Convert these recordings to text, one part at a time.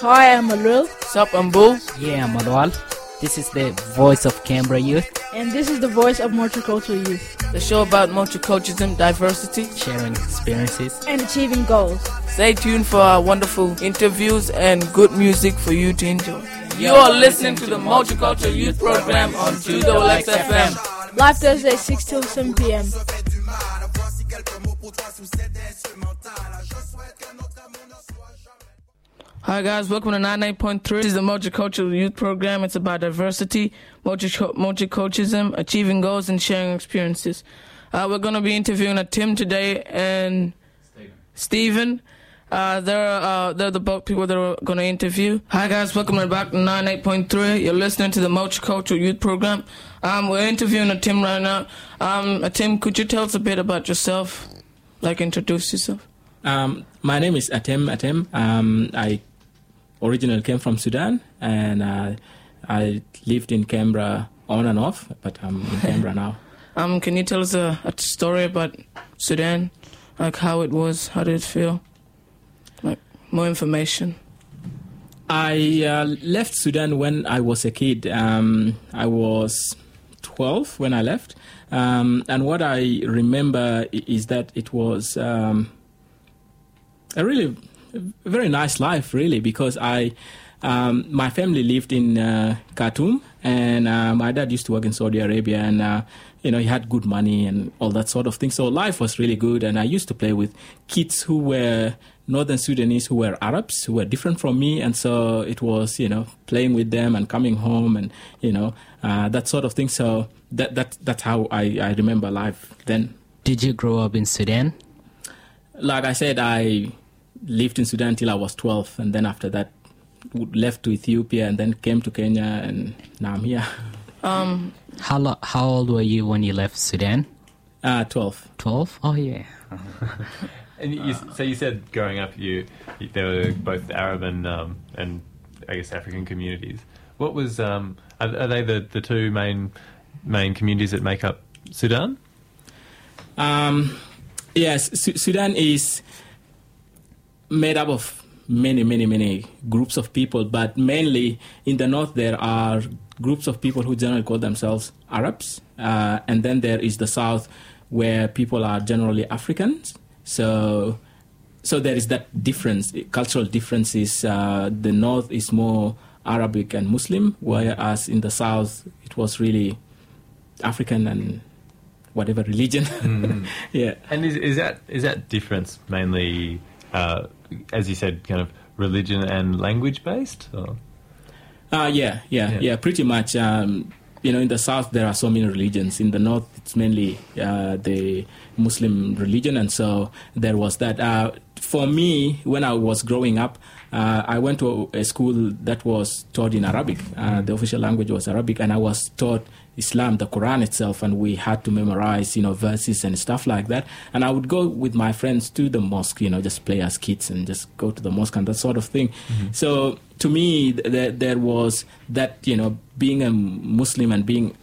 Hi, I'm Alul, Sup, I'm Bull. Yeah, Manuel. This is the voice of Canberra youth, and this is the voice of multicultural youth The show about multiculturalism, diversity. sharing experiences. and achieving goals. Stay tuned for our wonderful interviews and good music for you to enjoy. You are listening to the Multicultural Youth Program on 2XX FM. Live Thursday, 6 till 7 p.m. Hi guys, welcome to 98.3. This is the Multicultural Youth Program. It's about diversity, multi- multiculturalism, achieving goals, and sharing experiences. Uh, we're going to be interviewing Atem today and Stephen. Uh, they're, uh, they're the both people that we're going to interview. Hi guys, welcome back to 98.3. You're listening to the Multicultural Youth Program. Um, we're interviewing Atem right now. Um, Tim, could you tell us a bit about yourself? Like introduce yourself. Um, my name is Atem Atem. Um, I originally came from Sudan and uh, I lived in Canberra on and off, but I'm in Canberra now. Um, can you tell us a, a story about Sudan? Like how it was, how did it feel? Like more information. I uh, left Sudan when I was a kid. Um, I was 12 when I left. Um, and what I remember is that it was um, a really a very nice life, really, because I. Um, my family lived in uh, Khartoum, and uh, my dad used to work in Saudi Arabia, and uh, you know he had good money and all that sort of thing. So life was really good, and I used to play with kids who were Northern Sudanese, who were Arabs, who were different from me, and so it was you know playing with them and coming home, and you know uh, that sort of thing. So that that that's how I, I remember life then. Did you grow up in Sudan? like I said, I lived in Sudan till I was 12, and then after that, left to Ethiopia, and then came to Kenya, and now I'm here. Um, How lo- how old were you when you left Sudan? Uh, 12. 12? Oh yeah. And you, so you said growing up, you, you there were both Arab and um, and I guess African communities. What was um, are, are they the, the two main main communities that make up Sudan? Um, yes, Su- Sudan is made up of many, many, many groups of people, but mainly in the north there are groups of people who generally call themselves Arabs, uh, and then there is the south where people are generally Africans. So, so there is that difference, cultural differences. Uh, the north is more Arabic and Muslim, whereas in the south it was really African and whatever religion. yeah. And is, is that is that difference mainly, uh, as you said, kind of religion and language based? Or? Uh, yeah, yeah, Yeah. yeah, pretty much. Um, you know, in the south there are so many religions. In the north, it's mainly uh, the Muslim religion, and so there was that. Uh, for me, when I was growing up, uh, I went to a school that was taught in Arabic. Uh, the official language was Arabic, and I was taught Islam, the Quran itself, and we had to memorize, you know, verses and stuff like that. And I would go with my friends to the mosque, you know, just play as kids and just go to the mosque and that sort of thing. So to me, th- there, there was that, you know, being a Muslim and being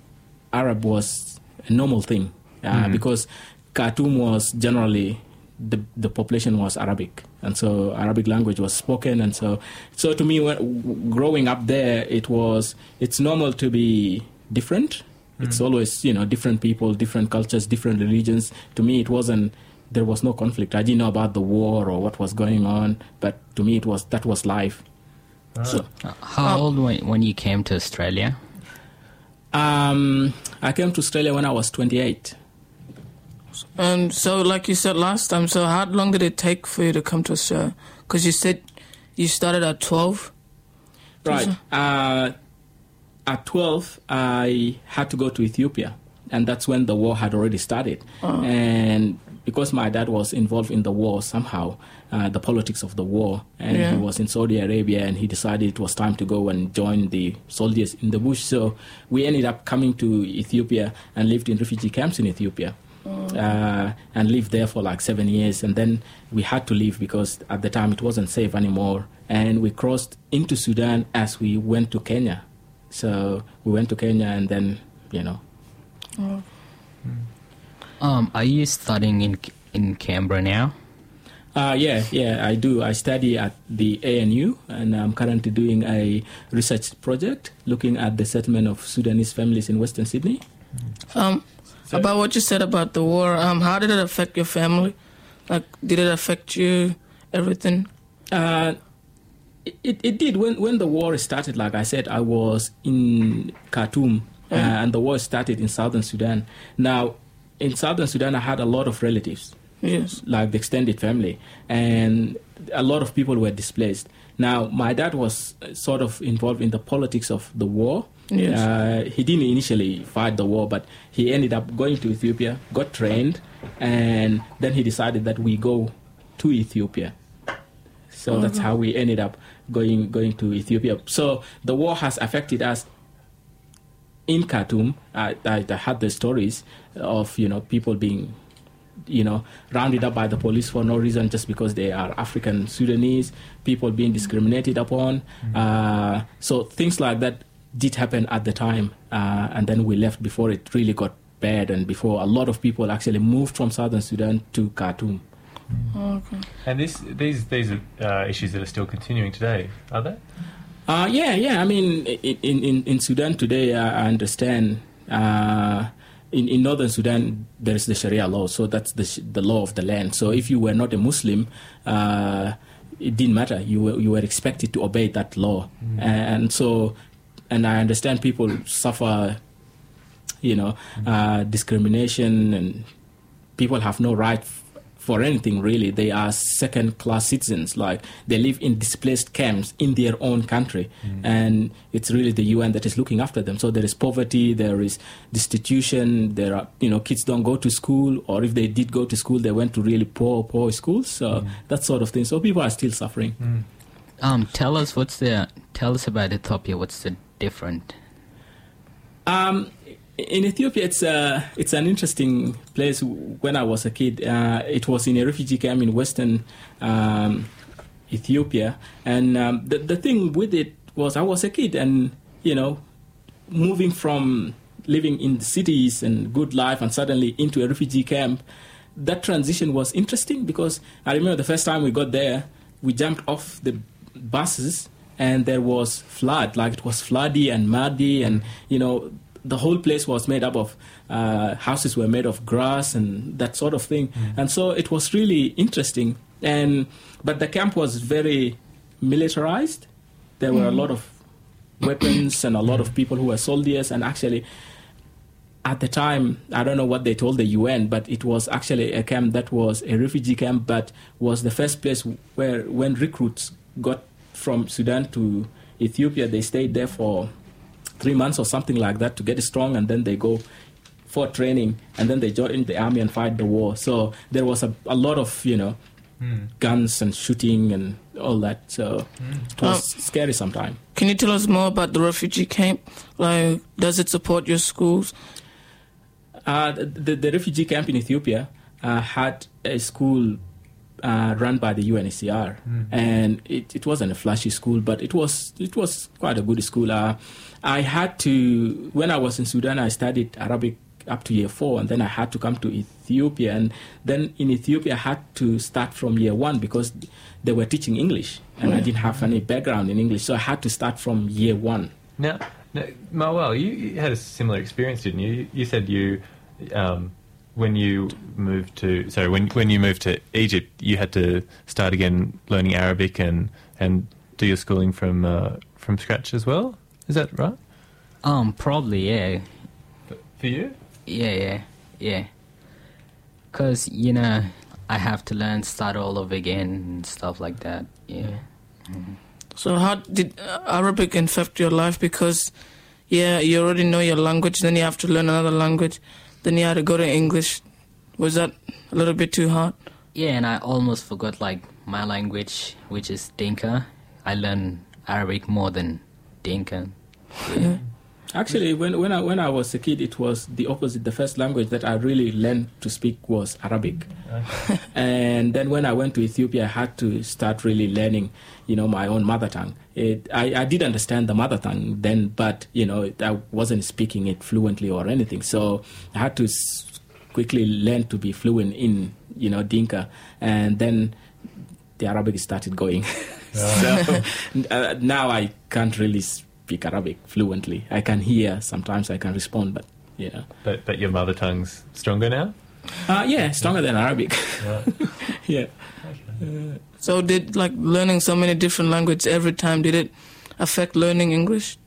Arab was a normal thing uh, because Khartoum was generally the the population was Arabic, and so Arabic language was spoken, and so so to me, when, growing up there, it was it's normal to be different. It's always you know different people, different cultures, different religions. To me, it wasn't. There was no conflict. I didn't know about the war or what was going on, but to me, it was that was life. So Uh, How old when, when you came to Australia? um, I came to Australia when I was 28. And so like you said last time, so how long did it take for you to come to Australia? Because you said you started at 12. Right. Uh, at 12, I had to go to Ethiopia, and that's when the war had already started. And because my dad was involved in the war somehow, uh, the politics of the war, and Yeah. he was in Saudi Arabia, and he decided it was time to go and join the soldiers in the bush. So we ended up coming to Ethiopia and lived in refugee camps in Ethiopia. Uh, and lived there for like seven years, and then we had to leave because at the time it wasn't safe anymore. And we crossed into Sudan as we went to Kenya. So we went to Kenya, and then you know, Um, are you studying in in Canberra now? Uh, yeah, yeah, I do. I study at the ANU, and I'm currently doing a research project looking at the settlement of Sudanese families in Western Sydney. Um, about what you said about the war, um, how did it affect your family? Like, did it affect you? Everything? Uh, it, it did. When, when the war started, like I said, I was in Khartoum, uh, and the war started in southern Sudan. Now, in southern Sudan, I had a lot of relatives. Yes. like the extended family, and a lot of people were displaced. Now, my dad was uh, sort of involved in the politics of the war. Yes. Uh, he didn't initially fight the war, but he ended up going to Ethiopia, got trained, and then he decided that we go to Ethiopia. So that's how we ended up going going to Ethiopia. So the war has affected us in Khartoum. I, I, I had the stories of you know people being you know, rounded up by the police for no reason just because they are African Sudanese, people being discriminated upon. Uh, so things like that did happen at the time, uh, and then we left before it really got bad and before a lot of people actually moved from southern Sudan to Khartoum. Okay. And this, these, these are uh, issues that are still continuing today, are they? Uh, yeah, yeah. I mean, in, in, in Sudan today, uh, I understand. Uh, in, in northern Sudan, there is the Sharia law, so that's the, the law of the land. So if you were not a Muslim, uh, it didn't matter. You were, you were expected to obey that law. And so, and I understand people suffer, you know, uh, discrimination, and people have no right for anything really. They are second class citizens. Like they live in displaced camps in their own country, and it's really the UN that is looking after them. So there is poverty, there is destitution. There are you know kids don't go to school, or if they did go to school, they went to really poor poor schools. So that sort of thing. So people are still suffering. Um, tell us what's the tell us about Ethiopia. What's the different? Um, in Ethiopia, it's uh, it's an interesting place. When I was a kid, uh, it was in a refugee camp in Western um, Ethiopia, and um, the the thing with it was I was a kid, and you know, moving from living in the cities and good life, and suddenly into a refugee camp. That transition was interesting because I remember the first time we got there, we jumped off the buses and there was flood like it was floody and muddy and you know the whole place was made up of uh, houses were made of grass and that sort of thing. And so it was really interesting. And but the camp was very militarized. There were a lot of weapons and a lot of people who were soldiers. And actually at the time, I don't know what they told the UN, but it was actually a camp that was a refugee camp, but was the first place where when recruits got from Sudan to Ethiopia, they stayed there for three months or something like that to get strong, and then they go for training, and then they join the army and fight the war. So there was a, a lot of you know guns and shooting and all that. So it was scary sometimes. Can you tell us more about the refugee camp? Like, does it support your schools? Uh, the, the refugee camp in Ethiopia uh, had a school uh, run by the UNHCR, and it, it wasn't a flashy school, but it was it was quite a good school. Uh, I had to when I was in Sudan, I studied Arabic up to year four, and then I had to come to Ethiopia, and then in Ethiopia I had to start from year one because they were teaching English, and I didn't have any background in English, so I had to start from year one. Now, now Marwell, you, you had a similar experience, didn't you? You said you, um, when you moved to, sorry, when when you moved to Egypt, you had to start again learning Arabic and and do your schooling from uh, from scratch as well. Is that right Um, probably yeah, for you? yeah, yeah, yeah. Cause you know I have to learn, start all over again, and stuff like that. Yeah. So, how did uh, Arabic affect your life? Because, yeah, you already know your language, then you have to learn another language, then you had to go to English. Was that a little bit too hard? Yeah, and I almost forgot like my language, which is Dinka. I learned Arabic more than Dinka. Actually, when, when, I, when I was a kid, it was the opposite. The first language that I really learned to speak was Arabic. and then when I went to Ethiopia, I had to start really learning, you know, my own mother tongue. It, I, I did understand the mother tongue then, but, you know, I wasn't speaking it fluently or anything. So I had to s- quickly learn to be fluent in, you know, Dinka. And then the Arabic started going. so uh, now I can't really speak Arabic fluently. I can hear sometimes. I can respond, but yeah, But but your mother tongue's stronger now. uh, yeah, stronger than Arabic. yeah. So did like learning so many different languages every time did it affect learning English?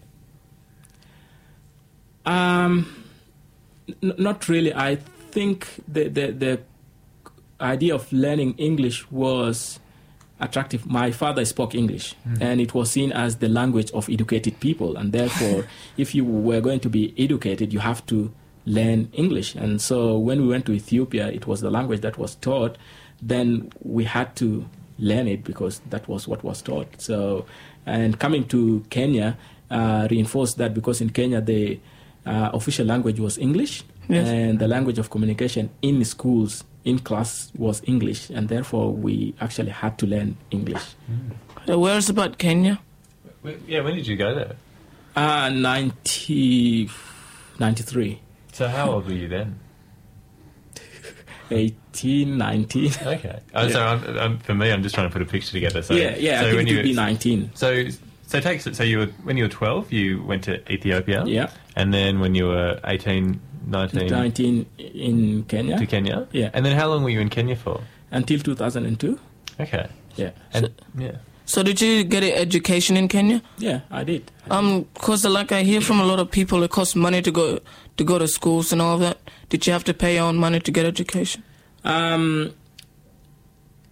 Um, n- not really. I think the, the the idea of learning English was attractive. My father spoke English, and it was seen as the language of educated people, and therefore, if you were going to be educated, you have to learn English. And so, when we went to Ethiopia, it was the language that was taught. Then we had to learn it because that was what was taught. So, and coming to Kenya uh, reinforced that because in Kenya the uh, official language was English, Yes. and the language of communication in schools, in class, was English, and therefore we actually had to learn English. Uh, Where's about Kenya? Yeah, when did you go there? Uh, 90, 93, So how old were you then? 18, 19. Okay. Oh, Yeah. So I'm, I'm, for me, I'm just trying to put a picture together. So yeah, yeah, So I think when you would be 19. so so take so you were when you were 12, you went to Ethiopia. Yeah. And then when you were 18, 19, 19 in Kenya to Kenya. Yeah. And then how long were you in Kenya for? until 2002. Okay. Yeah, And yeah. So did you get an education in Kenya? yeah, I did. Um, cause like I hear from a lot of people, it costs money to go to go to schools and all that. Did you have to pay your own money to get education? Um,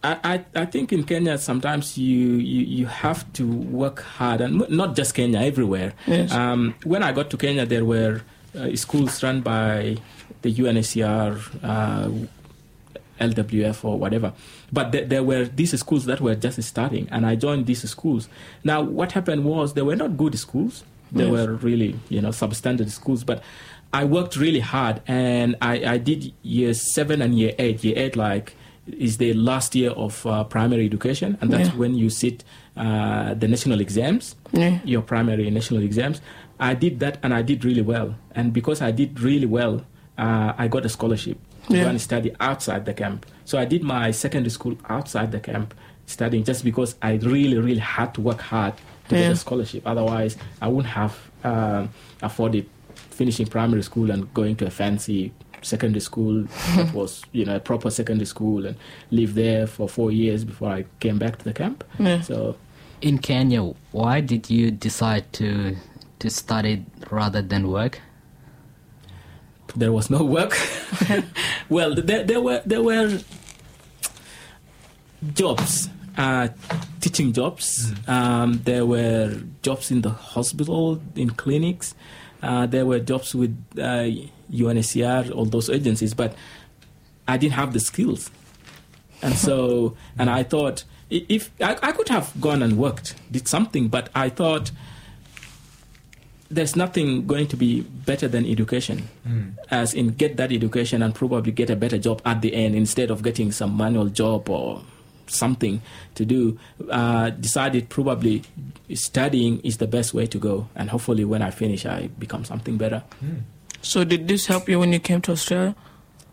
I, I, I think in Kenya sometimes you, you, you have to work hard, and not just Kenya, everywhere. Yes. Um, when I got to Kenya, there were uh, schools run by the UNHCR, uh, LWF, or whatever. But th- there were these schools that were just starting, and I joined these schools. Now, what happened was they were not good schools. They Yes. were really, you know, substandard schools. But I worked really hard, and I, I did year seven and year eight. Year eight, like, is the last year of uh, primary education, and that's Yeah. when you sit uh, the national exams Yeah. your primary national exams. I did that and I did really well. And because I did really well, uh, I got a scholarship to Yeah. go and study outside the camp. So I did my secondary school outside the camp, studying just because I really, really had to work hard to Yeah. get a scholarship. Otherwise, I wouldn't have um, afforded finishing primary school and going to a fancy secondary school that was, you know, a proper secondary school and live there for four years before I came back to the camp. Yeah. So In Kenya, why did you decide to to study rather than work? there was no work. well, there, there were there were jobs, uh, teaching jobs. Um, there were jobs in the hospital, in clinics. Uh, there were jobs with uh, UNHCR, all those agencies, but I didn't have the skills, and so and I thought if I, I could have gone and worked, did something, but I thought there's nothing going to be better than education. As in get that education and probably get a better job at the end instead of getting some manual job or something to do. Uh, decided probably studying is the best way to go. And hopefully when i finish i become something better. So did this help you when you came to Australia?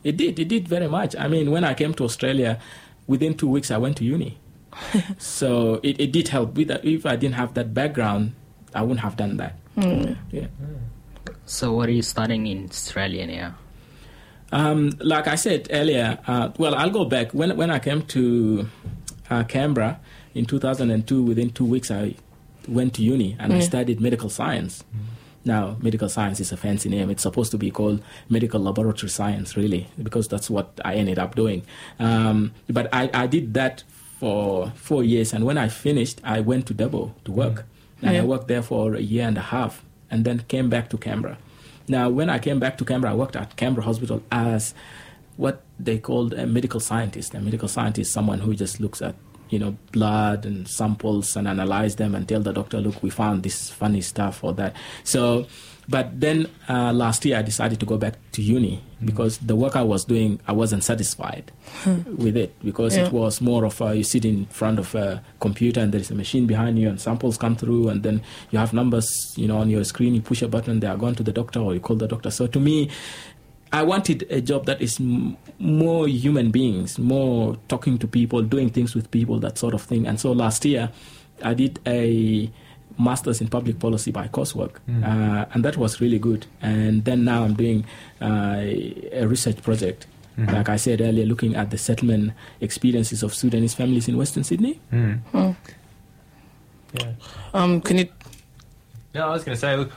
it did. It did very much. I mean when i came to australia within two weeks i went to uni. So it, it did help. With that. if i didn't have that background i wouldn't have done that Mm. yeah So what are you studying in Australia now? Um, like I said earlier, uh, well, I'll go back. When when I came to uh, Canberra in 2002, within two weeks, I went to uni and I studied medical science. Now, medical science is a fancy name. It's supposed to be called medical laboratory science, really, because that's what I ended up doing. Um, but I, I did that for four years, and when I finished, I went to Dubbo to work. And Yeah. I worked there for a year and a half, and then came back to Canberra. Now, when I came back to Canberra, I worked at Canberra Hospital as what they called a medical scientist. A medical scientist someone who just looks at you know blood and samples and analyze them and tell the doctor, look, we found this funny stuff or that. So, but then uh, last year I decided to go back to uni because the work I was doing, I wasn't satisfied with it because Yeah. it was more of a, you sit in front of a computer and there is a machine behind you and samples come through and then you have numbers, you know, on your screen. You push a button, they are gone to the doctor or you call the doctor. So to me, I wanted a job that is m- more human beings, more talking to people, doing things with people, that sort of thing. And so last year, I did a master's in public policy by coursework, uh, and that was really good. And then now I'm doing uh, a research project, like I said earlier, looking at the settlement experiences of Sudanese families in Western Sydney. Oh. Yeah. Um, can you? No, I was going to say, look,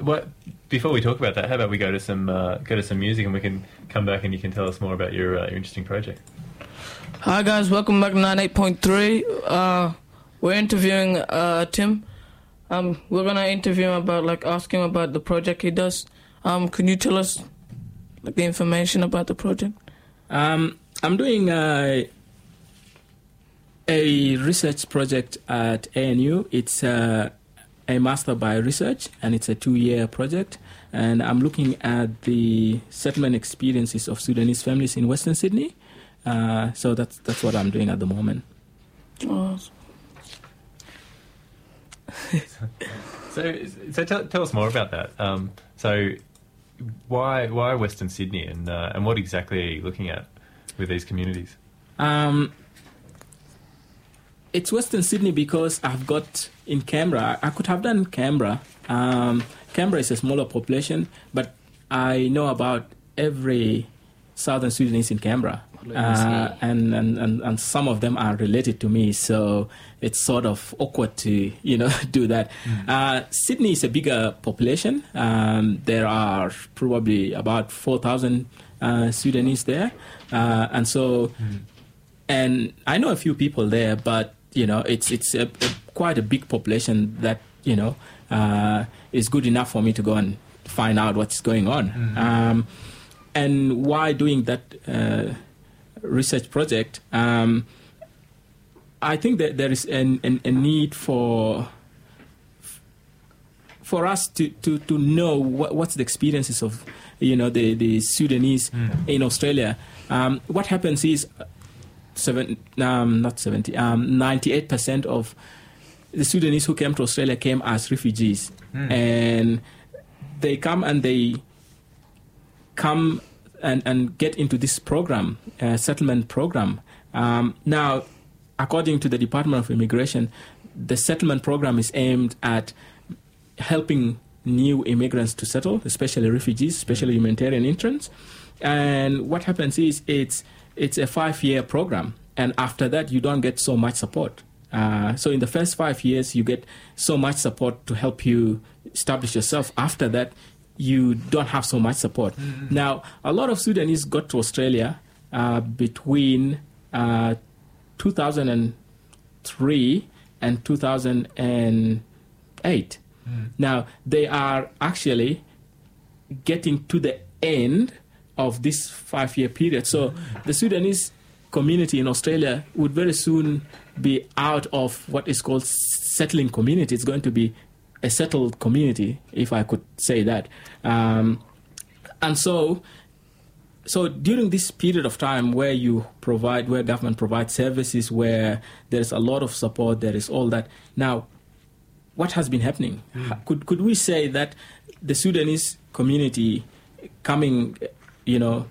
what before we talk about that, how about we go to some uh, go to some music and we can come back and you can tell us more about your, uh, your interesting project. Hi guys, welcome back to 98.3. Uh, we're interviewing uh, Tim. Um, we're gonna interview him about like ask him about the project he does. Um, can you tell us like the information about the project? Um, I'm doing uh, a research project at ANU. It's uh, a master by research, and it's a two-year project. And I'm looking at the settlement experiences of Sudanese families in Western Sydney. Uh, so that's that's what I'm doing at the moment. Oh, So, so tell, tell us more about that. Um, so, why why Western Sydney and uh, and what exactly are you looking at with these communities? Um, it's Western Sydney because I've got in Canberra. I could have done Canberra. Um, Canberra is a smaller population, but I know about every Southern Sudanese in Canberra. Uh, and, and, and, and some of them are related to me, so it's sort of awkward to you know do that. Uh, Sydney is a bigger population. Um, there are probably about four thousand uh, Sudanese there, uh, and so and I know a few people there, but you know, it's it's a, a, quite a big population that you know uh, is good enough for me to go and find out what's going on. Um, and why doing that uh, research project? Um, I think that there is an, an, a need for for us to, to, to know what, what's the experiences of you know the, the Sudanese in Australia. Um, what happens is seven, um, not 70, um, 98% of the Sudanese who came to Australia came as refugees. And they come and they come and, and get into this program, uh, settlement program. Um, now, according to the Department of Immigration, the settlement program is aimed at helping new immigrants to settle, especially refugees, especially humanitarian entrants. And what happens is it's it's a five-year program, and after that you don't get so much support. Uh, so in the first five years you get so much support to help you establish yourself. After that, you don't have so much support. Now, a lot of Sudanese got to Australia uh, between uh, 2003 and 2008. Now, they are actually getting to the end of this five year period. So, the Sudanese community in Australia would very soon be out of what is called settling community. It's going to be a settled community, if I could say that. Um, and so, so during this period of time where you provide, where government provides services, where there's a lot of support, there is all that. Now, what has been happening? Ha- Could could we say that the Sudanese community coming, you know,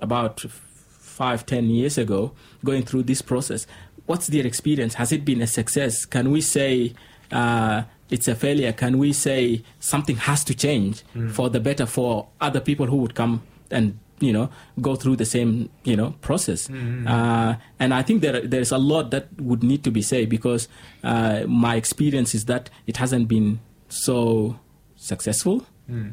about five, ten years ago, going through this process, what's their experience? Has it been a success? Can we say uh, it's a failure? Can we say something has to change for the better for other people who would come and you know go through the same you know process? Uh, and I think there there is a lot that would need to be said because uh, my experience is that it hasn't been so successful,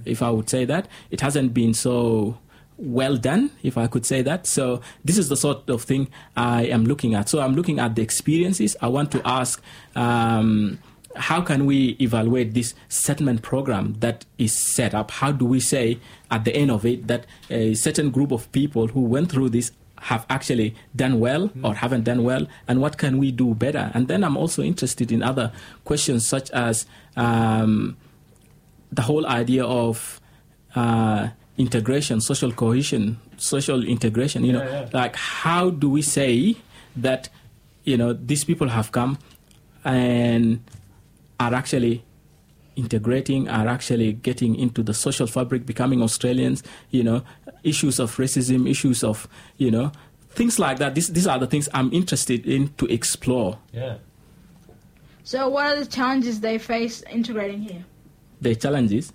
if I would say that. It hasn't been so well done, if I could say that. So this is the sort of thing I am looking at. So I'm looking at the experiences. I want to ask. Um, how can we evaluate this settlement program that is set up? How do we say at the end of it that a certain group of people who went through this have actually done well or haven't done well, and what can we do better? And then I'm also interested in other questions such as um, the whole idea of uh, integration, social cohesion, social integration. You know, Yeah, yeah. like how do we say that you know these people have come and are actually integrating, are actually getting into the social fabric, becoming Australians. You know, issues of racism, issues of you know things like that. These these are the things I'm interested in to explore. Yeah. So, what are the challenges they face integrating here? The challenges.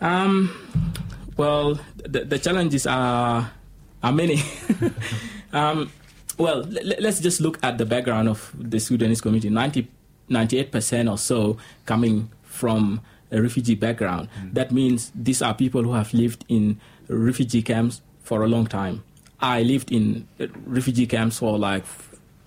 Um, well, the, the challenges are are many. um, well, l- let's just look at the background of the Sudanese community. 90, 98% or so coming from a refugee background. That means these are people who have lived in refugee camps for a long time. I lived in refugee camps for like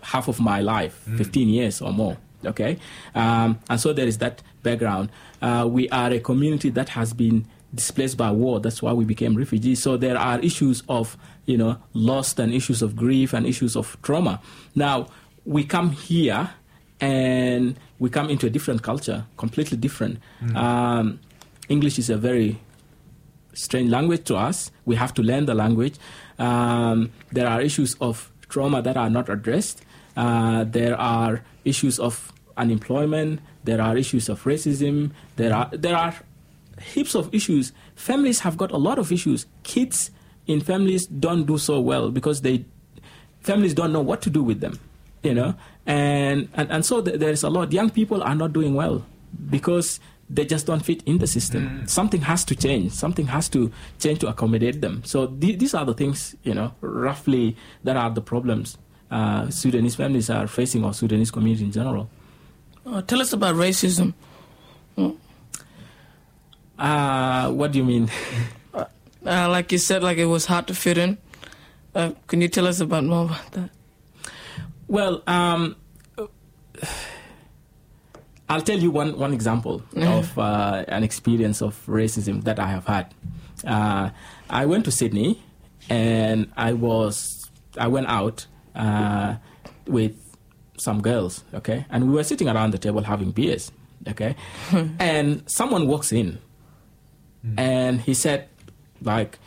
half of my life, 15 years or more. Okay, um, and so there is that background. Uh, we are a community that has been displaced by war. That's why we became refugees. So there are issues of you know loss and issues of grief and issues of trauma. Now we come here and we come into a different culture, completely different. Um, English is a very strange language to us. We have to learn the language. Um, there are issues of trauma that are not addressed. Uh, there are issues of unemployment. There are issues of racism. There are there are heaps of issues. Families have got a lot of issues. Kids in families don't do so well because they families don't know what to do with them, you know, and and, and so th- there is a lot. Young people are not doing well because they just don't fit in the system. Something has to change. Something has to change to accommodate them. So th- these are the things, you know, roughly that are the problems uh, Sudanese families are facing or Sudanese community in general. Uh, tell us about racism. Uh, what do you mean? Uh, like you said, like it was hard to fit in. Uh, can you tell us about more about that? Well, um, I'll tell you one, one example of uh, an experience of racism that I have had. Uh, I went to Sydney, and I was I went out uh, with some girls, okay, and we were sitting around the table having beers, okay, and someone walks in, and he said, like,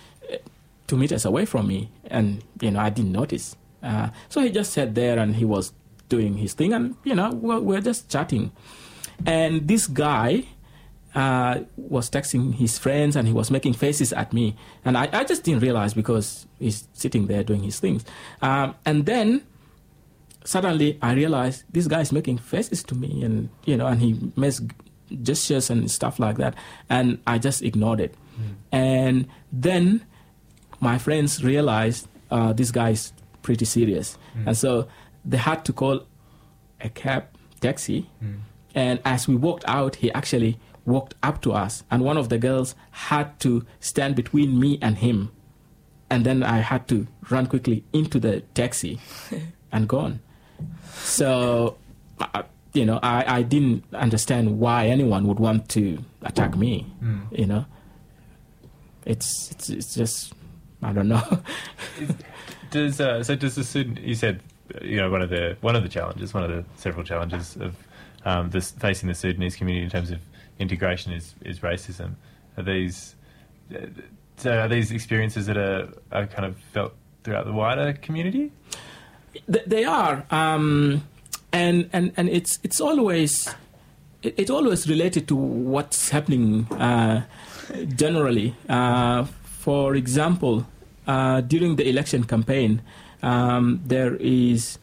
two meters away from me, and you know I didn't notice. Uh, so he just sat there and he was doing his thing, and you know we're, we're just chatting. And this guy uh, was texting his friends and he was making faces at me, and I, I just didn't realize because he's sitting there doing his things. Um, and then suddenly I realized this guy is making faces to me, and you know, and he makes gestures and stuff like that, and I just ignored it. And then my friends realized uh, this guy is pretty serious, mm. and so they had to call a cab taxi. Mm. And as we walked out, he actually walked up to us, and one of the girls had to stand between me and him, and then I had to run quickly into the taxi and gone. So, uh, you know, I, I didn't understand why anyone would want to attack me. Mm. You know, it's it's, it's just I don't know. Does uh, so? Does the Sudan? You said you know one of the one of the challenges, one of the several challenges of um, this facing the Sudanese community in terms of integration is is racism. Are these uh, so are these experiences that are, are kind of felt throughout the wider community? They are, um, and and and it's it's always it, it's always related to what's happening uh, generally. Uh, for example, uh, during the election campaign, um, there is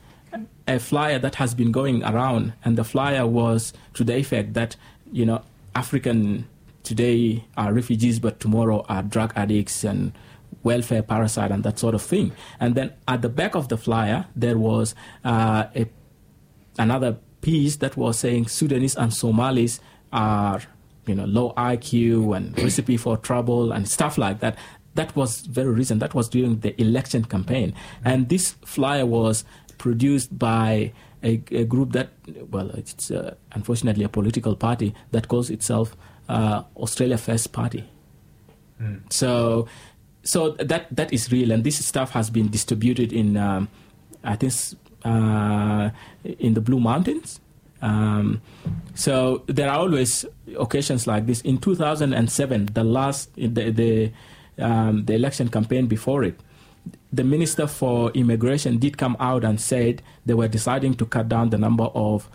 a flyer that has been going around, and the flyer was to the effect that you know African today are refugees, but tomorrow are drug addicts and welfare parasite and that sort of thing. And then at the back of the flyer, there was uh, a, another piece that was saying Sudanese and Somalis are, you know, low IQ and recipe for trouble and stuff like that. That was very recent. That was during the election campaign. And this flyer was produced by a, a group that, well, it's uh, unfortunately a political party that calls itself uh, Australia First Party. So, so that that is real, and this stuff has been distributed in, um, I think, uh, in the Blue Mountains. Um, so there are always occasions like this. In 2007, the last the the, um, the election campaign before it, the minister for immigration did come out and said they were deciding to cut down the number of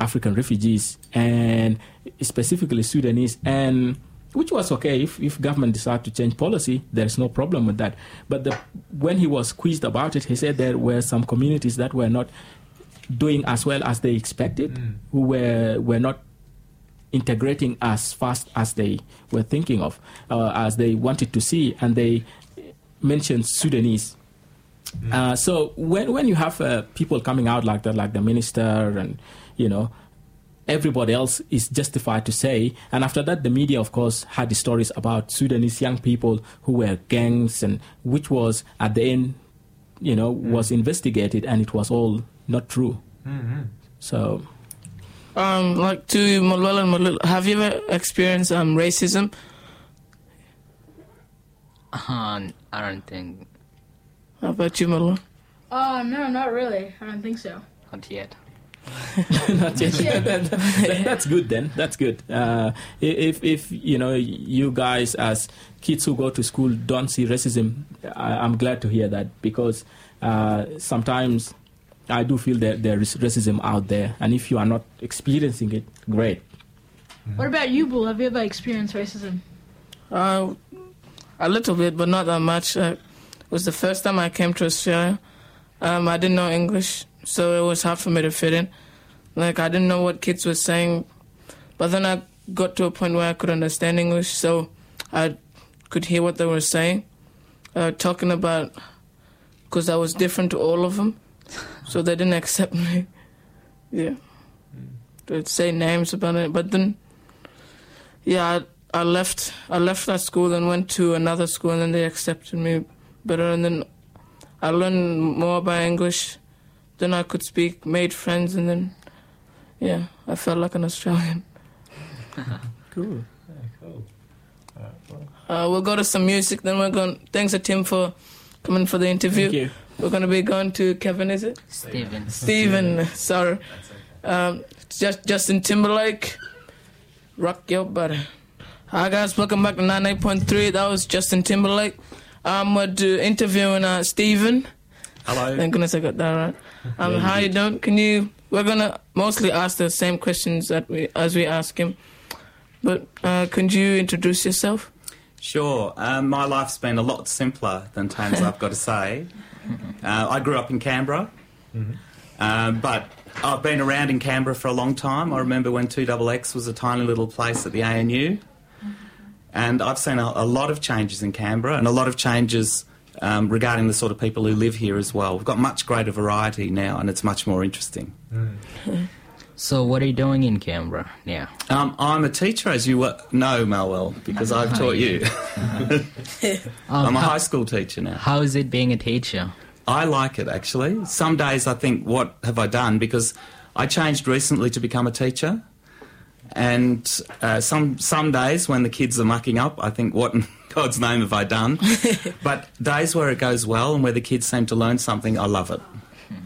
African refugees and specifically Sudanese and which was okay. If, if government decide to change policy there is no problem with that. But the, when he was quizzed about it he said there were some communities that were not doing as well as they expected who were were not integrating as fast as they were thinking of, uh, as they wanted to see, and they mentioned Sudanese. Uh, so when when you have uh, people coming out like that, like the minister, and you know, everybody else is justified to say. And after that, the media, of course, had the stories about Sudanese young people who were gangs, and which was at the end, you know, was investigated, and it was all not true. So. Um, like to Malwala and Malul, have you ever experienced um, racism? Uh, I don't think How about you, Malwala? Oh no, not really. I don't think so. not yet. Not yet. That- that- that's good then. That's good. Uh, if if you know you guys as kids who go to school don't see racism, I, I'm glad to hear that because uh, sometimes I do feel that there is racism out there, and if you are not experiencing it, great. What about you, Bull? Have you ever experienced racism? Uh, a little bit, but not that much. Uh, it was the first time I came to Australia. Um, I didn't know English, so it was hard for me to fit in. Like I didn't know what kids were saying, but then I got to a point where I could understand English, so I could hear what they were saying, uh, talking about because I was different to all of them, so they didn't accept me. Yeah, they'd say names about it, but then yeah, I, I left. I left that school and went to another school, and then they accepted me better. And then I learned more about English. Then I could speak, made friends, and then yeah, I felt like an Australian. Cool. cool. Uh, we'll go to some music. Then we're going. Thanks to Tim for coming for the interview. Thank you. We're going to be going to Kevin. Is it Steven. Stephen? Sorry. Um, just Justin Timberlake. Rock your body. Hi guys, welcome back to 98.3. That was Justin Timberlake. Um, we're do- interviewing uh, Stephen. Hello. Thank goodness I got that right. Um, how you doing? Can you? We're gonna mostly ask the same questions that we as we ask him. But uh, could you introduce yourself? Sure. Um, my life's been a lot simpler than times I've got to say. Uh, I grew up in Canberra, um, but I've been around in Canberra for a long time. I remember when 2XX was a tiny little place at the ANU. And I've seen a, a lot of changes in Canberra and a lot of changes um, regarding the sort of people who live here as well. We've got much greater variety now and it's much more interesting. So what are you doing in Canberra now? Um, I'm a teacher, as you know, Malwell, because I've taught you. Um, I'm a how, high school teacher now. how is it being a teacher? I like it actually. Some days I think, what have I done? Because I changed recently to become a teacher, and uh, some some days when the kids are mucking up, I think, what in God's name have I done? but days where it goes well and where the kids seem to learn something, I love it.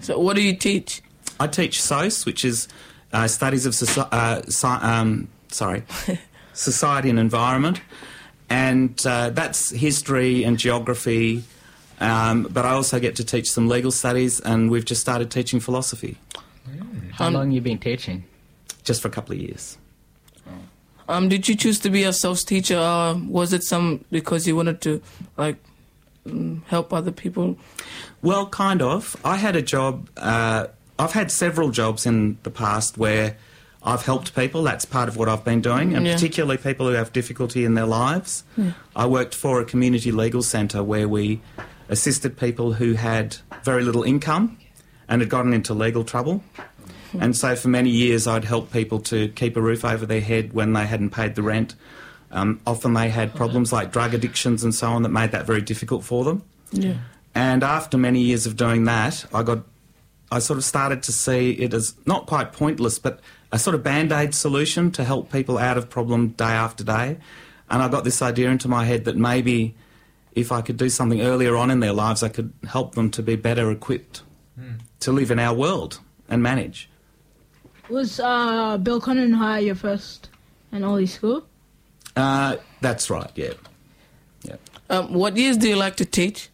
So, what do you teach? I teach SOSE, which is uh, studies of soci- uh, sci- um, sorry, society and environment, and uh, that's history and geography. Um, but I also get to teach some legal studies, and we've just started teaching philosophy How Um, long you been teaching? just for a couple of years. Um, did you choose to be a self teacher, or was it some because you wanted to like mm, help other people? Well, kind of. I had a job. Uh, I've had several jobs in the past where I've helped people. That's part of what I've been doing, and Yeah. particularly people who have difficulty in their lives. I worked for a community legal centre where we assisted people who had very little income and had gotten into legal trouble. And so for many years, I'd help people to keep a roof over their head when they hadn't paid the rent. Um, often they had problems like drug addictions and so on that made that very difficult for them. Yeah. And after many years of doing that, I got, I sort of started to see it as not quite pointless, but a sort of band aid solution to help people out of problem day after day. And I got this idea into my head that maybe if I could do something earlier on in their lives, I could help them to be better equipped to live in our world and manage. Was uh, Belconnen High your first and only school? Uh, that's right, yeah. Um, what years do you like to teach?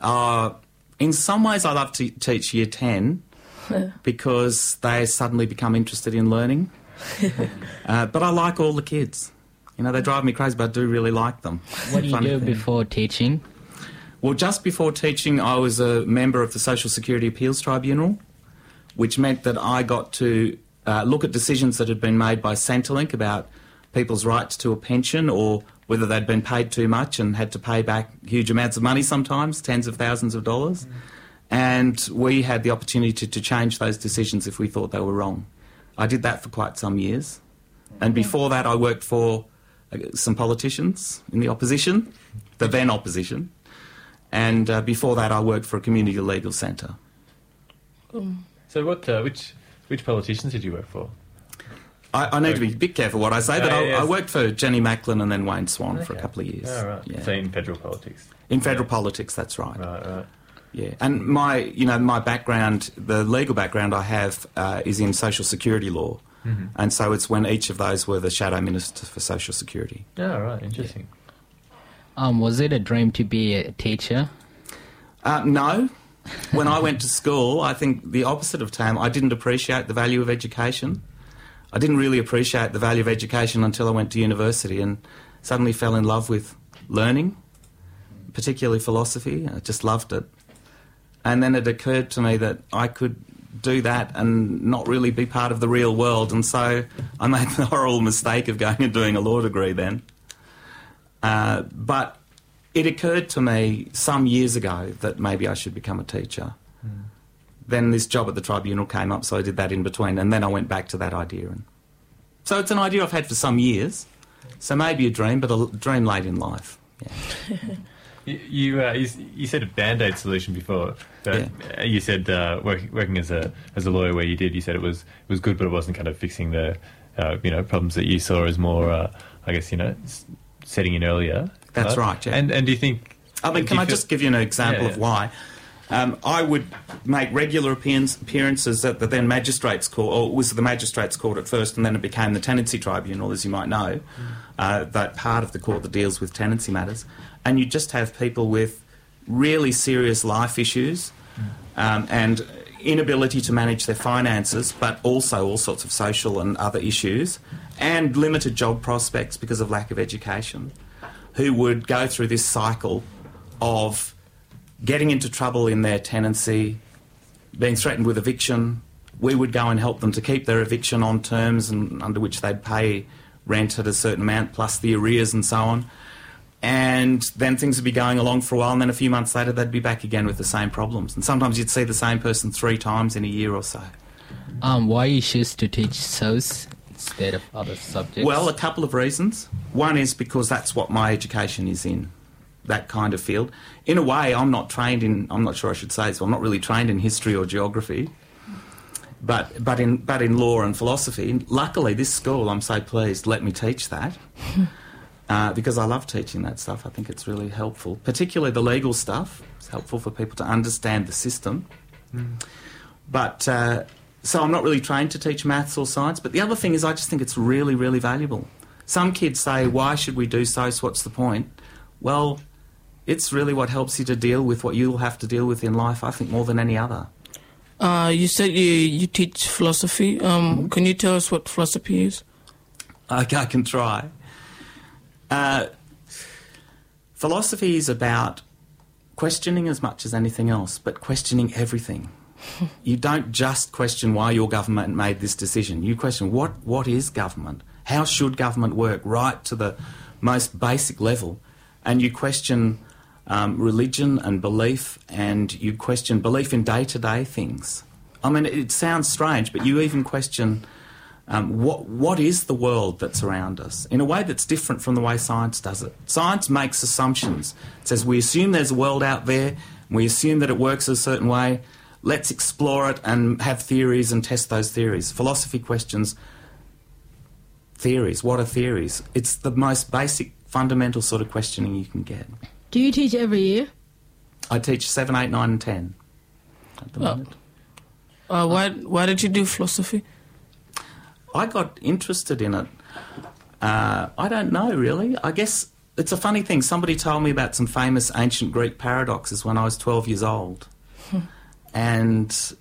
Uh, in some ways, I love to teach year 10 because they suddenly become interested in learning. uh, but I like all the kids. You know, they drive me crazy, but I do really like them. What do you do thing. before teaching? Well, just before teaching, I was a member of the Social Security Appeals Tribunal, which meant that I got to uh, look at decisions that had been made by Centrelink about people's rights to a pension or whether they'd been paid too much and had to pay back huge amounts of money sometimes, tens of thousands of dollars. And we had the opportunity to, to change those decisions if we thought they were wrong. I did that for quite some years. And before that, I worked for uh, some politicians in the opposition, the then opposition. And uh, before that, I worked for a community legal centre. So what? Uh, which which politicians did you work for? I, I need to be a bit careful what I say, but Yeah, I, yeah, I worked for Jenny Macklin and then Wayne Swan for a couple of years. Oh, right. Yeah. So in federal politics. In federal politics, that's right. Right, right. Yeah, and my you know my background, the legal background I have uh, is in social security law, Mm-hmm. and so it's when each of those were the shadow minister for social security. Oh, right. Interesting. Um, was it a dream to be a teacher? Uh, no, when I went to school, I think the opposite of Tam. I didn't appreciate the value of education. I didn't really appreciate the value of education until I went to university and suddenly fell in love with learning, particularly philosophy. I just loved it. And then it occurred to me that I could do that and not really be part of the real world. And so I made the horrible mistake of going and doing a law degree then. Uh, but it occurred to me some years ago that maybe I should become a teacher. Then this job at the tribunal came up, so I did that in between, and then I went back to that idea. And so it's an idea I've had for some years. So maybe a dream, but a dream late in life. Yeah. You you, uh, you, you said a band aid solution before. But uh, You said uh, working, working as a as a lawyer where you did. You said it was it was good, but it wasn't kind of fixing the uh, you know problems that you saw as more. Uh, I guess you know setting in earlier. That's right, yeah. And and do you think? I mean, can I feel- just give you an example Yeah, of why? Um, I would make regular appearances at the then magistrates court, or it was the magistrates court at first, and then it became the tenancy tribunal, as you might know, uh, that part of the court that deals with tenancy matters. And you just have people with really serious life issues um, and inability to manage their finances, but also all sorts of social and other issues, and limited job prospects because of lack of education, who would go through this cycle of getting into trouble in their tenancy, being threatened with eviction. We would go and help them to keep their eviction on terms and under which they'd pay rent at a certain amount plus the arrears and so on. And then things would be going along for a while, and then a few months later they'd be back again with the same problems. And sometimes you'd see the same person three times in a year or so. Um, why you choose to teach SOSE instead of other subjects? Well, a couple of reasons. One is because that's what my education is in, that kind of field. In a way, I'm not trained in, I'm not sure I should say this, I'm not really trained in history or geography, but, but, in, but in law and philosophy. Luckily, this school, I'm so pleased, let me teach that. Uh, because I love teaching that stuff. I think it's really helpful, particularly the legal stuff. It's helpful for people to understand the system. But uh, so I'm not really trained to teach maths or science. But the other thing is, I just think it's really, really valuable. Some kids say, "Why should we do so? So what's the point?" Well, it's really what helps you to deal with what you'll have to deal with in life. I think more than any other. Uh, you said you you teach philosophy. Um, can you tell us what philosophy is? I, I can try. Uh, philosophy is about questioning as much as anything else, but questioning everything. you don't just question why your government made this decision. You question what, what is government? How should government work right to the most basic level? And you question um, religion and belief, and you question belief in day to day things. I mean, it sounds strange, but you even question um, what, what is the world that's around us in a way that's different from the way science does it. Science makes assumptions. It says we assume there's a world out there, we assume that it works a certain way. Let's explore it and have theories and test those theories. Philosophy questions theories. What are theories? It's the most basic, fundamental sort of questioning you can get. Do you teach every year? I teach 7, 8, 9, and 10 at the Oh. moment. Uh, why why did you do philosophy? I got interested in it. Uh, I don't know really. I guess it's a funny thing. Somebody told me about some famous ancient Greek paradoxes when I was 12 years old. and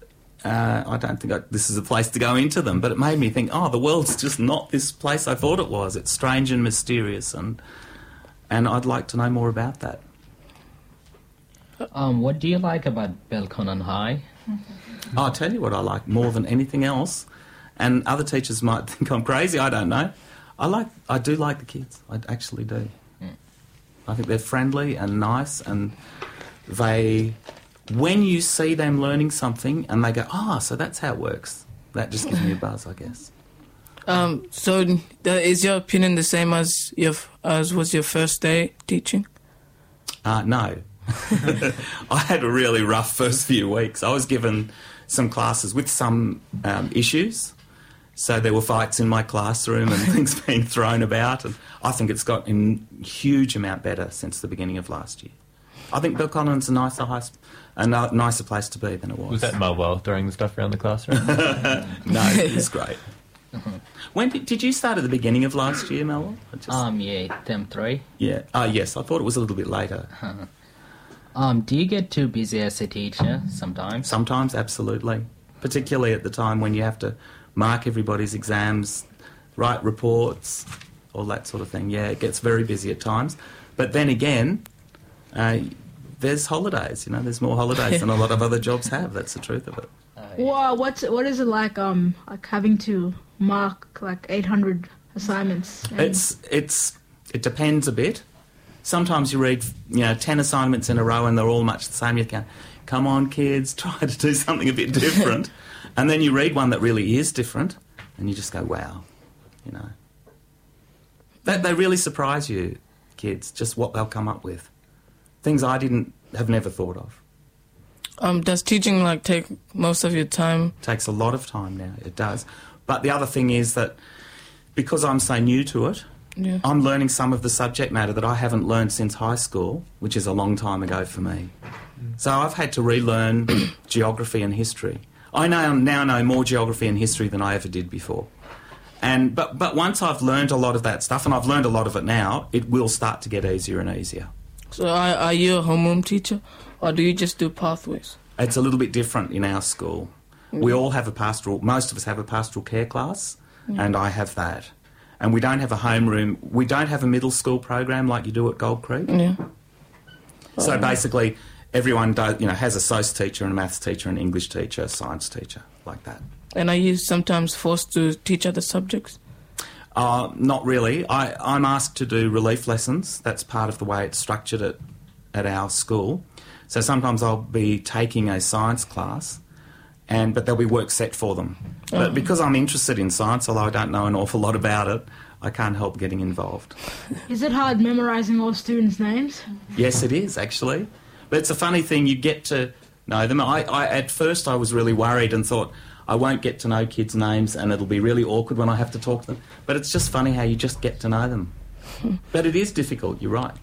uh, I don't think I, this is a place to go into them, but it made me think, oh, the world's just not this place I thought it was. It's strange and mysterious, and, and I'd like to know more about that. Um, what do you like about Belconnen High? I'll tell you what I like more than anything else, and other teachers might think I'm crazy. I don't know. I like. I do like the kids. I actually do. I think they're friendly and nice, and they. When you see them learning something and they go, "Ah, so that's how it works," that just gives me a buzz, I guess. Um, so th- is your opinion the same as your as was your first day teaching? Uh, no. I had a really rough first few weeks. I was given some classes with some um, issues. So there were fights in my classroom and things being thrown about. And I think it's got a huge amount better since the beginning of last year. I think Bill Belconnen's a nicer, high, a ni- nicer place to be than it was. Was that Malwal throwing the stuff around the classroom? no, it was great. When did, did you start at the beginning of last year, Mel? Um, yeah, them three. yeah. Oh, yes. I thought it was a little bit later. Um, do you get too busy as a teacher sometimes? Sometimes, absolutely. Particularly at the time when you have to mark everybody's exams, write reports, all that sort of thing. Yeah, it gets very busy at times. But then again, uh, there's holidays. You know, there's more holidays than a lot of other jobs have. That's the truth of it. Wow, what's what is it like? Um, like having to mark like 800 assignments. and- It's it's it depends a bit. Sometimes you read you know ten assignments in a row and they're all much the same. You can, come on, kids, try to do something a bit different. and then you read one that really is different, and you just go, wow, you know. That they really surprise you, kids, just what they'll come up with, things I didn't have never thought of. Um, does teaching like take most of your time? takes a lot of time now. It does. But the other thing is that because I'm so new to it, Yeah. I'm learning some of the subject matter that I haven't learned since high school, which is a long time ago for me. Mm. So I've had to relearn geography and history. I now, now know more geography and history than I ever did before. And, but, but once I've learned a lot of that stuff, and I've learned a lot of it now, it will start to get easier and easier. So are, are you a homeroom teacher, or do you just do pathways? It's a little bit different in our school. We all have a pastoral, most of us have a pastoral care class, and I have that. And we don't have a homeroom, we don't have a middle school program like you do at Gold Creek. Yeah. So basically, everyone does, you know, has a SOSE teacher and a maths teacher, an English teacher, a science teacher, like that. And are you sometimes forced to teach other subjects? Uh, not really. I, I'm asked to do relief lessons. That's part of the way it's structured at, at our school. So sometimes I'll be taking a science class, and but there'll be work set for them. But mm. because I'm interested in science, although I don't know an awful lot about it, I can't help getting involved. Is it hard memorizing all students' names? Yes, it is actually. But it's a funny thing. You get to know them. I, I at first I was really worried and thought I won't get to know kids' names, and it'll be really awkward when I have to talk to them. But it's just funny how you just get to know them. but it is difficult. You're right.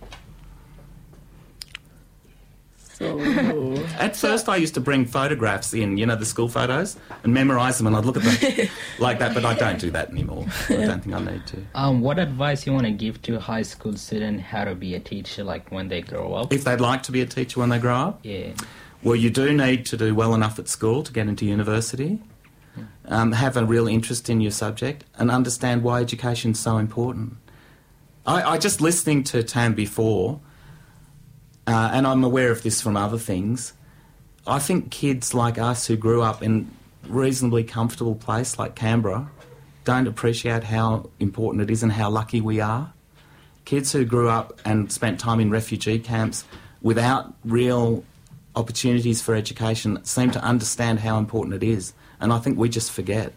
So At first, I used to bring photographs in, you know, the school photos, and memorise them, and I'd look at them like that. But I don't do that anymore. I don't think I need to. Um, what advice you want to give to a high school student how to be a teacher, like when they grow up? If they'd like to be a teacher when they grow up, yeah. Well, you do need to do well enough at school to get into university, um, have a real interest in your subject, and understand why education is so important. I, I just listening to Tam before, uh, and I'm aware of this from other things. I think kids like us who grew up in reasonably comfortable place like Canberra don't appreciate how important it is and how lucky we are. Kids who grew up and spent time in refugee camps without real opportunities for education seem to understand how important it is. And I think we just forget.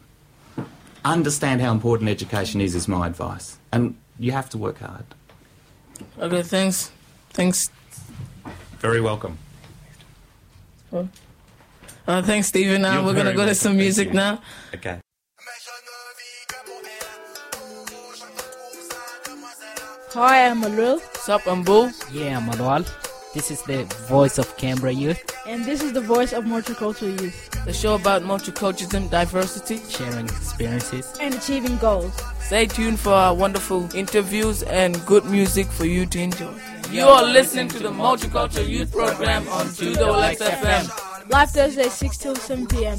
Understand how important education is, is my advice. And you have to work hard. okay, thanks, thanks, Very welcome. uh, thanks, Stephen. Now we're gonna very go to some music now. Okay. Hi, I'm Alil, Sup, I'm Bull. Yeah, Malwal. This is the voice of Canberra Youth. and this is the voice of multicultural youth. the show about multiculturalism, diversity. Sharing experiences. And achieving goals. Stay tuned for our wonderful interviews and good music for you to enjoy. You are listening to the Multicultural Youth Program on 2XX FM. Live Thursday, 6 till 7 p.m.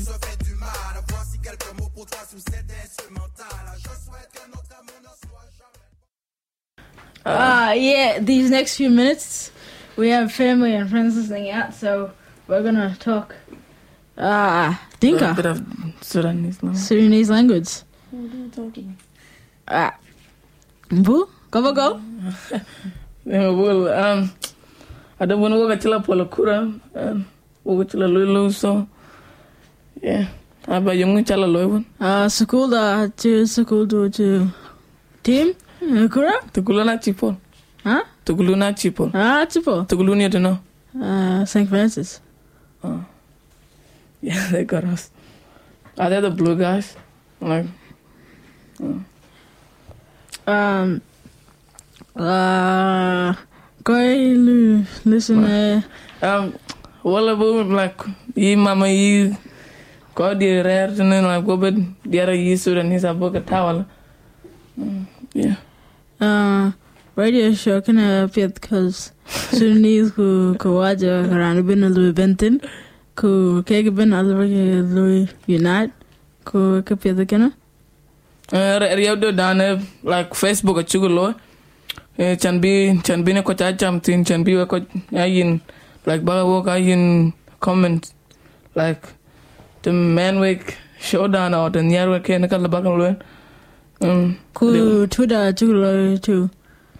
Uh, yeah, these next few minutes, we have family and friends listening out, so we're gonna talk uh, A bit of Sudanese language. Sudanese language. What are you talking? Ah, Mbu, go go. Yeah, well, um, I don't want to work at Polo Kura, um, at Lulu, so yeah. You? I'm going to Uh, school da to school to to team, uh, Kura, Tuguluna Chipol. huh? Tuguluna Chipol. Ah, tipo. Tugulunia to know. Uh, St. Francis. oh Yeah, they got us. Are they the blue guys? Like, Um, uh, lu listen uh, um, wala bo like yi mama yi ko di rare to know like go bed the other yi Sudanese a book a towel. Mm, yeah. uh, radio show kana piet cause Sudanese ku ku waja karana bin lu bentin ku kege bin alwagi lu unite ku ka piet kana Uh, riyaw do dane like Facebook a chugulo. Eh, chan bi chan bi ne ko cha cham tin chan bi ko ayin like ba wo ka yin comment like the man week showdown or the near week ne ka la ba kan lo. Um, ku tuda chulo tu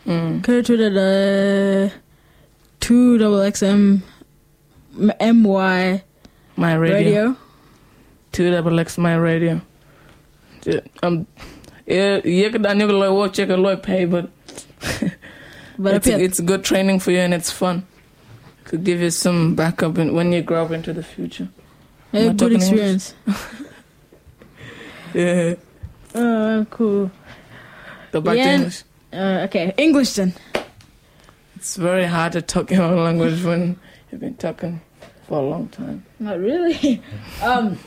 mm. ku tuda da two double XM M Y My radio. radio. two double X my radio. Yeah, Um, yeah, you can you can like check a lot pay, but But it's, piet it's good training for you and it's fun. Could give you some backup in, when you grow up into the future. a Am I good experience. Yeah, Uh, cool. go back to English. Uh, okay, English then. It's very hard to talk your own language when you've been talking for a long time. Not really. um,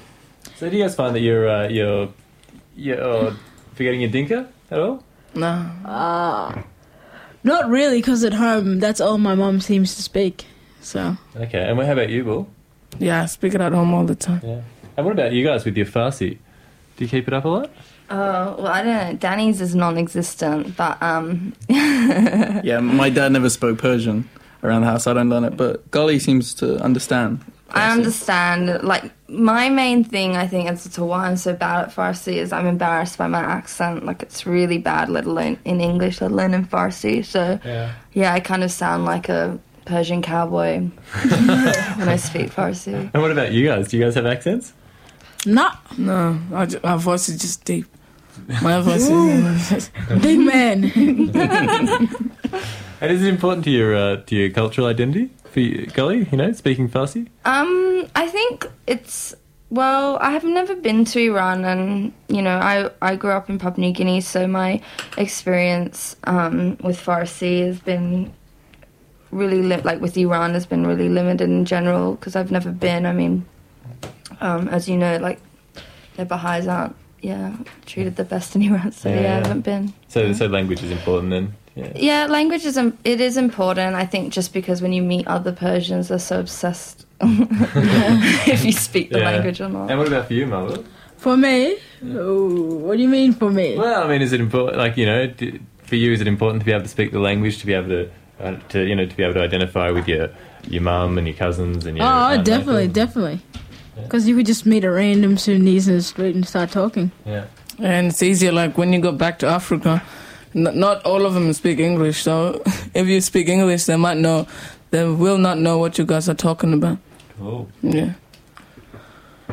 So do you guys find that you're uh, you're you're forgetting your dinka at all? No, uh, not really, because at home that's all my mom seems to speak. So Okay, and how about you, Bull? yeah, I speak it at home all the time. Yeah. And what about you guys with your Farsi? Do you keep it up a lot? Oh, well, I don't know. Danny's is non-existent, but um, Yeah, my dad never spoke Persian around the house. I don't learn it, but Gully seems to understand. I understand. Like my main thing, I think, as to why I'm so bad at Farsi is I'm embarrassed by my accent. Like it's really bad, let alone in English, let alone in Farsi. So Yeah. yeah, I kind of sound like a Persian cowboy when I speak Farsi. And what about you guys? Do you guys have accents? not No, I ju- my voice is just deep. My voice is. big man. And is it important to your uh, to your cultural identity for you, Gully? You know, speaking Farsi. Um, I think it's well, I have never been to Iran, and you know, I I grew up in Papua New Guinea, so my experience um, with Farsi has been really li- like with Iran has been really limited in general because I've never been. I mean, um, as you know, like the Baha'is aren't yeah treated the best in Iran, so yeah, Yeah. I haven't been. So so language is important then. Yeah. Yeah, language is it is important. I think just because when you meet other Persians, they're so obsessed if you speak the Yeah. language or not. And what about for you, Malwal? For me, oh, what do you mean for me? Well, I mean, is it important? Like you know, d for you, is it important to be able to speak the language to be able to uh, to you know to be able to identify with your your mum and your cousins and your oh, aunt and definitely, uncle? definitely. Because you could just meet a random Sudanese in the street and start talking. Yeah. And it's easier, like when you go back to Africa, n- not all of them speak English. So if you speak English, they might know, they will not know what you guys are talking about. Cool. Yeah.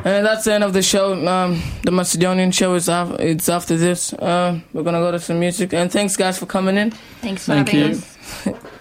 And that's the end of the show. Um, the Macedonian show is af- it's after this. Uh, we're gonna go to some music. And thanks, guys, for coming in. Thanks for Thank having you. us.